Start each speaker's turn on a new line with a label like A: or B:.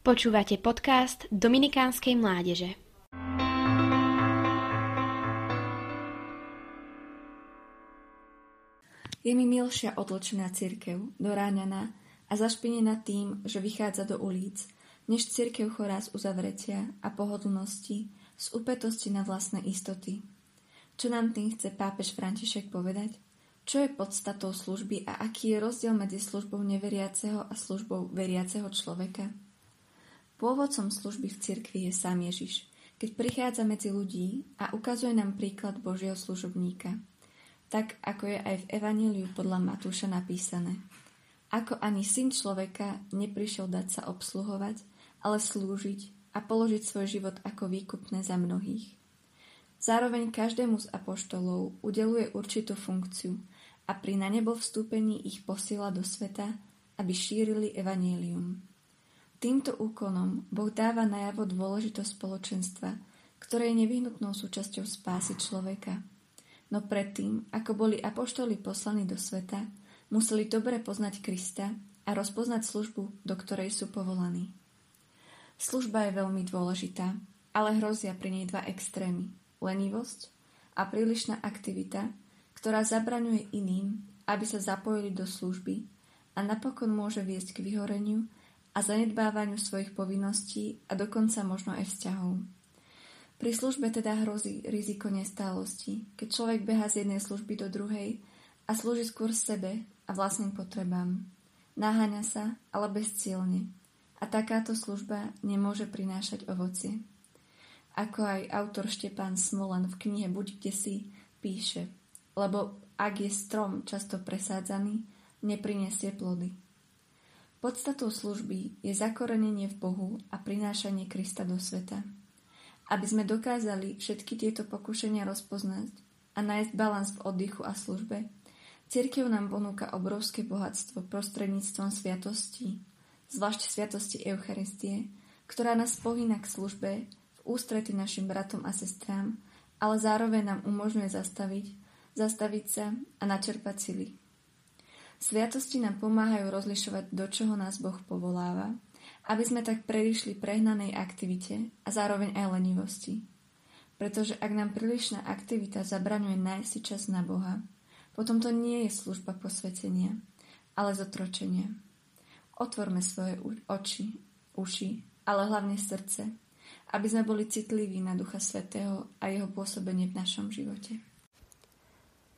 A: Počúvate podcast Dominikánskej mládeže.
B: Je mi milšia otlčená cirkev, doráňaná a zašpinená tým, že vychádza do ulic, než cirkev chorá z uzavretia a pohodlnosti, z upetosti na vlastné istoty. Čo nám tým chce pápež František povedať? Čo je podstatou služby a aký je rozdiel medzi službou neveriaceho a službou veriaceho človeka? Pôvodcom služby v cirkvi je sám Ježiš, keď prichádza medzi ľudí a ukazuje nám príklad Božieho služobníka, tak ako je aj v Evaníliu podľa Matúša napísané. Ako ani syn človeka neprišiel dať sa obsluhovať, ale slúžiť a položiť svoj život ako výkupné za mnohých. Zároveň každému z apoštolov udeluje určitú funkciu a pri na nebo vstúpení ich posiela do sveta, aby šírili evanílium. Týmto úkonom Boh dáva najavo dôležitosť spoločenstva, ktoré je nevyhnutnou súčasťou spásy človeka. No predtým, ako boli apoštoli poslaní do sveta, museli dobre poznať Krista a rozpoznať službu, do ktorej sú povolaní. Služba je veľmi dôležitá, ale hrozia pri nej dva extrémy. Lenivosť a prílišná aktivita, ktorá zabraňuje iným, aby sa zapojili do služby a napokon môže viesť k vyhoreniu a zanedbávaniu svojich povinností a dokonca možno aj vzťahov. Pri službe teda hrozí riziko nestálosti, keď človek beha z jednej služby do druhej a slúži skôr sebe a vlastným potrebám. Naháňa sa, ale bezcielne. A takáto služba nemôže prinášať ovocie. Ako aj autor Štepán Smolan v knihe Buď kde si píše, lebo ak je strom často presádzaný, neprinesie plody. Podstatou služby je zakorenenie v Bohu a prinášanie Krista do sveta. Aby sme dokázali všetky tieto pokušenia rozpoznať a nájsť balans v oddychu a službe, Cirkev nám ponúka obrovské bohatstvo prostredníctvom sviatostí, zvlášť sviatosti Eucharistie, ktorá nás pohýna k službe v ústrety našim bratom a sestrám, ale zároveň nám umožňuje zastaviť, zastaviť sa a načerpať sily. Sviatosti nám pomáhajú rozlišovať, do čoho nás Boh povoláva, aby sme tak predišli prehnanej aktivite a zároveň aj lenivosti. Pretože ak nám prílišná aktivita zabraňuje nájsť si čas na Boha, potom to nie je služba posvetenia, ale zotročenie. Otvorme svoje oči, uši, ale hlavne srdce, aby sme boli citliví na Ducha Svetého a jeho pôsobenie v našom živote.